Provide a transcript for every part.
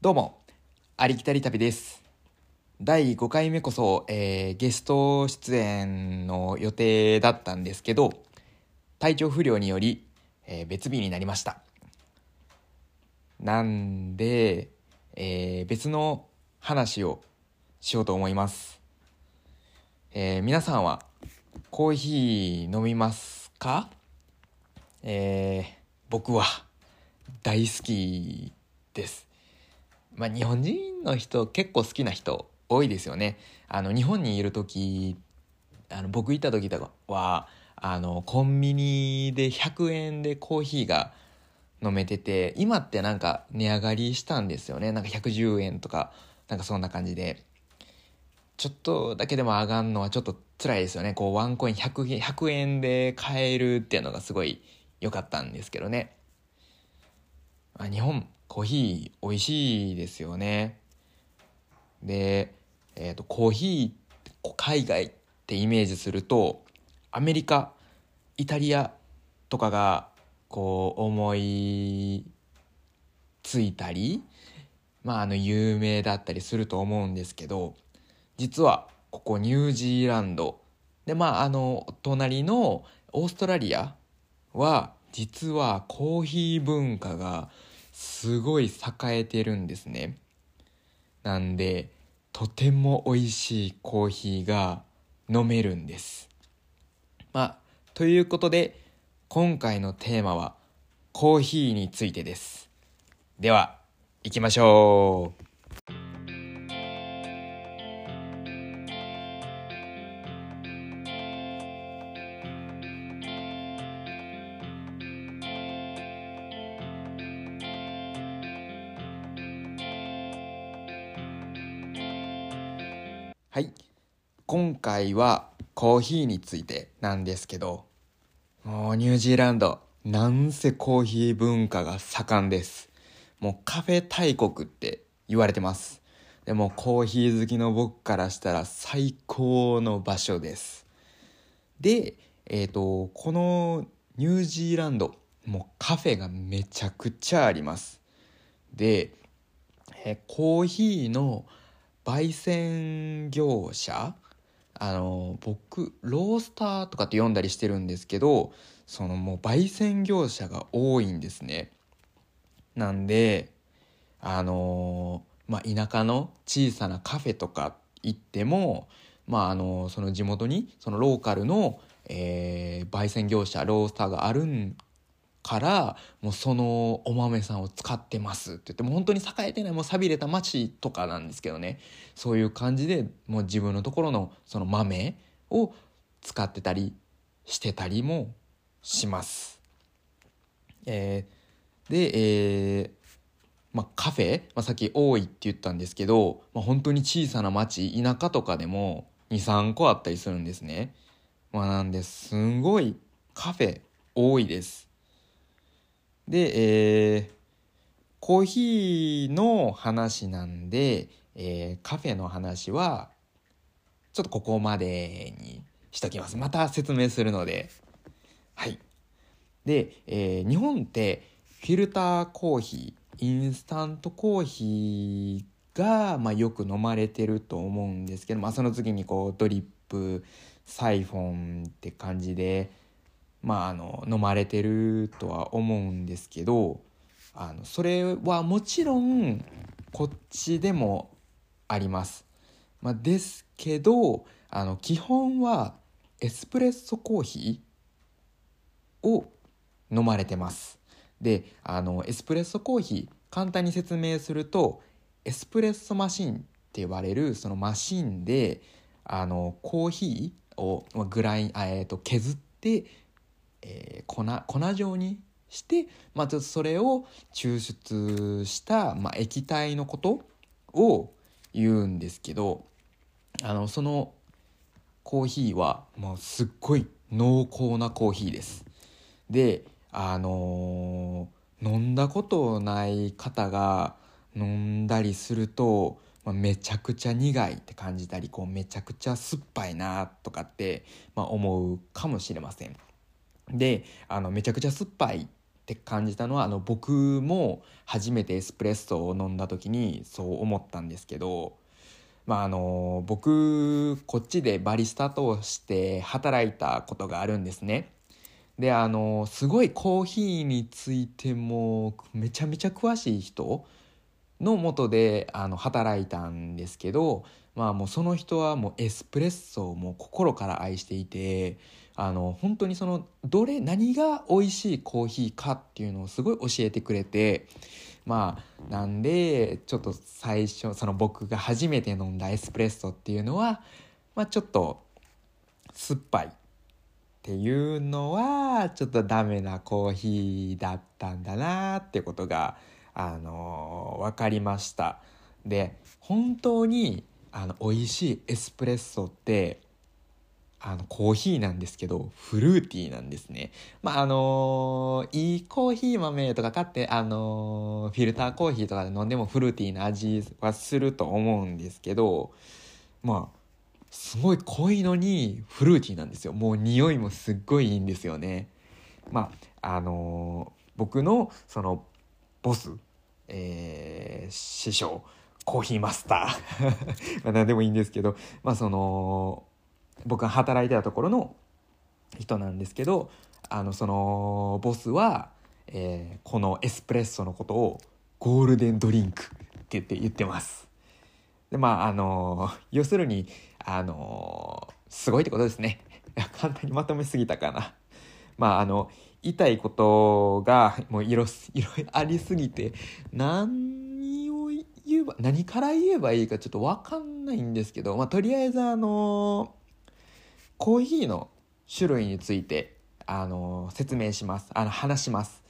どうも、ありきたり旅です。第5回目こそ、えーゲスト出演の予定だったんですけど、体調不良により、えー別日になりました。なんで、えー別の話をしようと思います。えー皆さんはコーヒー飲みますか？えー僕は大好きです。まあ、日本人の人結構好きな人多いですよね。あの日本にいる時あの僕行った時とかはあのコンビニで100円でコーヒーが飲めてて今ってなんか値上がりしたんですよね。なんか110円とかなんかそんな感じで。ちょっとだけでも上がんのはちょっと辛いですよね。こうワンコイン 100, 100円で買えるっていうのがすごい良かったんですけどね。あ日本コーヒー美味しいですよね。で、えー、とコーヒー海外ってイメージするとアメリカイタリアとかがこう思いついたりまああの有名だったりすると思うんですけど実はここニュージーランドでまああの隣のオーストラリアは実はコーヒー文化がすごい栄えてるんですね。なんでとても美味しいコーヒーが飲めるんです。まあということで今回のテーマはコーヒーについてです。では行きましょう。はい。今回はコーヒーについてなんですけどもうニュージーランドなんせコーヒー文化が盛んです。もうカフェ大国って言われてます。でもコーヒー好きの僕からしたら最高の場所です。でえっ、とこのニュージーランドもうカフェがめちゃくちゃあります。でえコーヒーの焙煎業者あの僕ロースターとかって読んだりしてるんですけどそのもう焙煎業者が多いんですね。なんであのまあ田舎の小さなカフェとか行ってもまああのその地元にそのローカルの、えー焙煎業者ロースターがあるんからもうそのお豆さんを使ってますって言ってもう本当に栄えてないもう寂れた町とかなんですけどねそういう感じでもう自分のところのその豆を使ってたりしてたりもします。えーで、えーまあ、カフェ、まあ、さっき多いって言ったんですけど、まあ、本当に小さな町田舎とかでも23個あったりするんですね。まあ、なんですんごいカフェ多いです。で、えーコーヒーの話なんで、えーカフェの話はちょっとここまでにしときます。また説明するので。はい。で、えー日本ってフィルターコーヒーインスタントコーヒーが、まあ、よく飲まれてると思うんですけど、まあ、その次にこうドリップサイフォンって感じでまあ、あの飲まれてるとは思うんですけどあのそれはもちろんこっちでもあります。まあ、ですけどあの基本はエスプレッソコーヒーを飲まれてます。であのエスプレッソコーヒー簡単に説明するとエスプレッソマシンって呼ばれるそのマシンであのコーヒーをグラインあ、えー、と削ってえー粉粉状にして、まあ、ちょっとそれを抽出した、まあ、液体のことを言うんですけどあのそのコーヒーはもうすっごい濃厚なコーヒーです。であのー飲んだことない方が飲んだりすると、まあ、めちゃくちゃ苦いって感じたりこうめちゃくちゃ酸っぱいなとかって、まあ、思うかもしれません。であのめちゃくちゃ酸っぱいって感じたのはあの僕も初めてエスプレッソを飲んだ時にそう思ったんですけどまああの僕こっちでバリスタとして働いたことがあるんですね。であのすごいコーヒーについてもめちゃめちゃ詳しい人のもとであの働いたんですけどまあもうその人はもうエスプレッソをもう心から愛していてあの本当にそのどれ何が美味しいコーヒーかっていうのをすごい教えてくれてまあなんでちょっと最初その僕が初めて飲んだエスプレッソっていうのは、まあ、ちょっと酸っぱいっていうのはちょっとダメなコーヒーだったんだなってことがあの分かりました。で本当にあの美味しいエスプレッソってあのコーヒーなんですけどフルーティーなんですね。まああのいいコーヒー豆とか買ってあのフィルターコーヒーとかで飲んでもフルーティーな味はすると思うんですけどまあすごい濃いのにフルーティーなんですよ。もう匂いもすっごいいいんですよね。まああのー、僕のそのボス、えー、師匠コーヒーマスター。まあ何でもいいんですけどまあその僕が働いてたところの人なんですけどあのそのボスは、えー、このエスプレッソのことをゴールデンドリンクって言って言ってます。でまああの要するにあのすごいってことですね。簡単にまとめすぎたかな。まああの言いたいことがもういろいろありすぎて何を言えば何から言えばいいかちょっと分かんないんですけど、まあ、とりあえずあのコーヒーの種類についてあの説明しますあの話します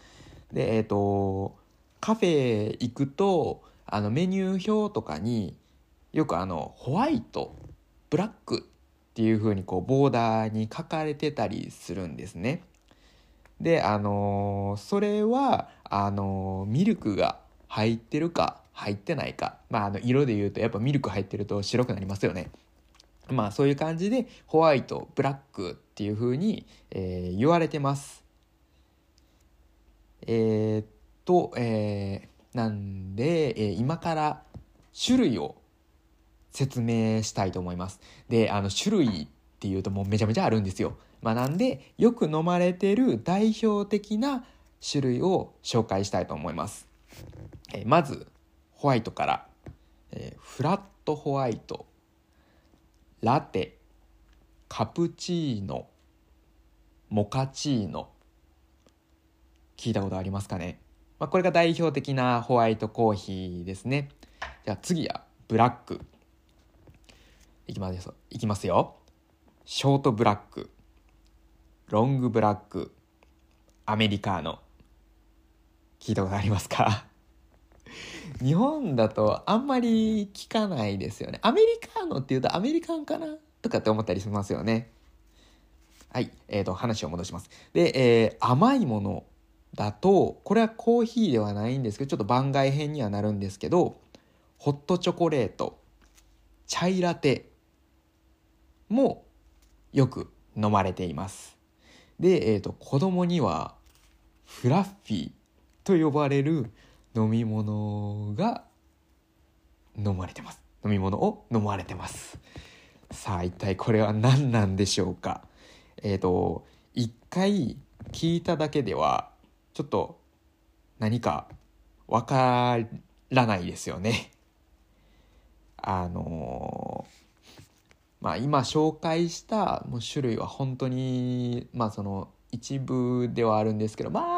でえっ、ー、とカフェ行くとあのメニュー表とかによくあのホワイトブラックっていう風にこうボーダーに書かれてたりするんですね。であのそれはあのミルクが入ってるか入ってないかまああの色で言うとやっぱミルク入ってると白くなりますよね。まあそういう感じでホワイトブラックっていう風に、えー、言われてます。えー、っと、えー、なんで、えー、今から種類を説明したいと思います。で、あの、種類っていうともうめちゃめちゃあるんですよ。まあ、なんで、よく飲まれてる代表的な種類を紹介したいと思います。えまず、ホワイトから、えー、フラットホワイト、ラテ、カプチーノ、モカチーノ。聞いたことありますかね、まあ、これが代表的なホワイトコーヒーですね。じゃあ次はブラック。いきますいきますよ。ショートブラック。ロングブラック。アメリカーノ。聞いたことありますか？日本だとあんまり聞かないですよね。アメリカーノっていうとアメリカンかなとかって思ったりしますよね。はい。えーと、話を戻します。で、えー、甘いものだとこれはコーヒーではないんですけどちょっと番外編にはなるんですけどホットチョコレートチャイラテもよく飲まれています。で、えーと、子供にはフラッフィーと呼ばれる飲み物が飲まれてます。飲み物を飲まれてます。さあ一体これは何なんでしょうか？えっ、ー、と一回聞いただけではちょっと何かわからないですよね。あのまあ、今紹介したもう種類は本当にまあその一部ではあるんですけどまあ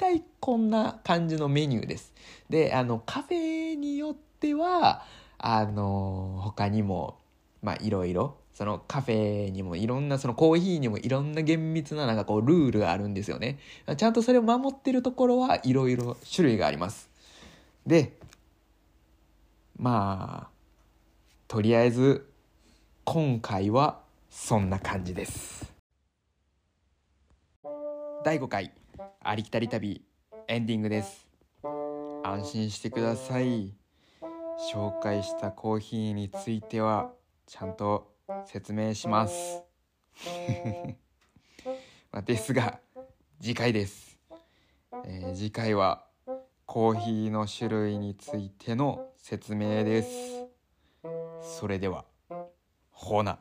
体こんな感じのメニューです。であのカフェによってはあの他にもまあいろいろそのカフェにもいろんなそのコーヒーにもいろんな厳密ななんかこうルールがあるんですよね。ちゃんとそれを守ってるところはいろいろ種類があります。でまあとりあえず今回はそんな感じです第5回ありきたり旅エンディングです。安心してください。紹介したコーヒーについてはちゃんと説明します。まですが次回です。えー次回はコーヒーの種類についての説明です。それではほな。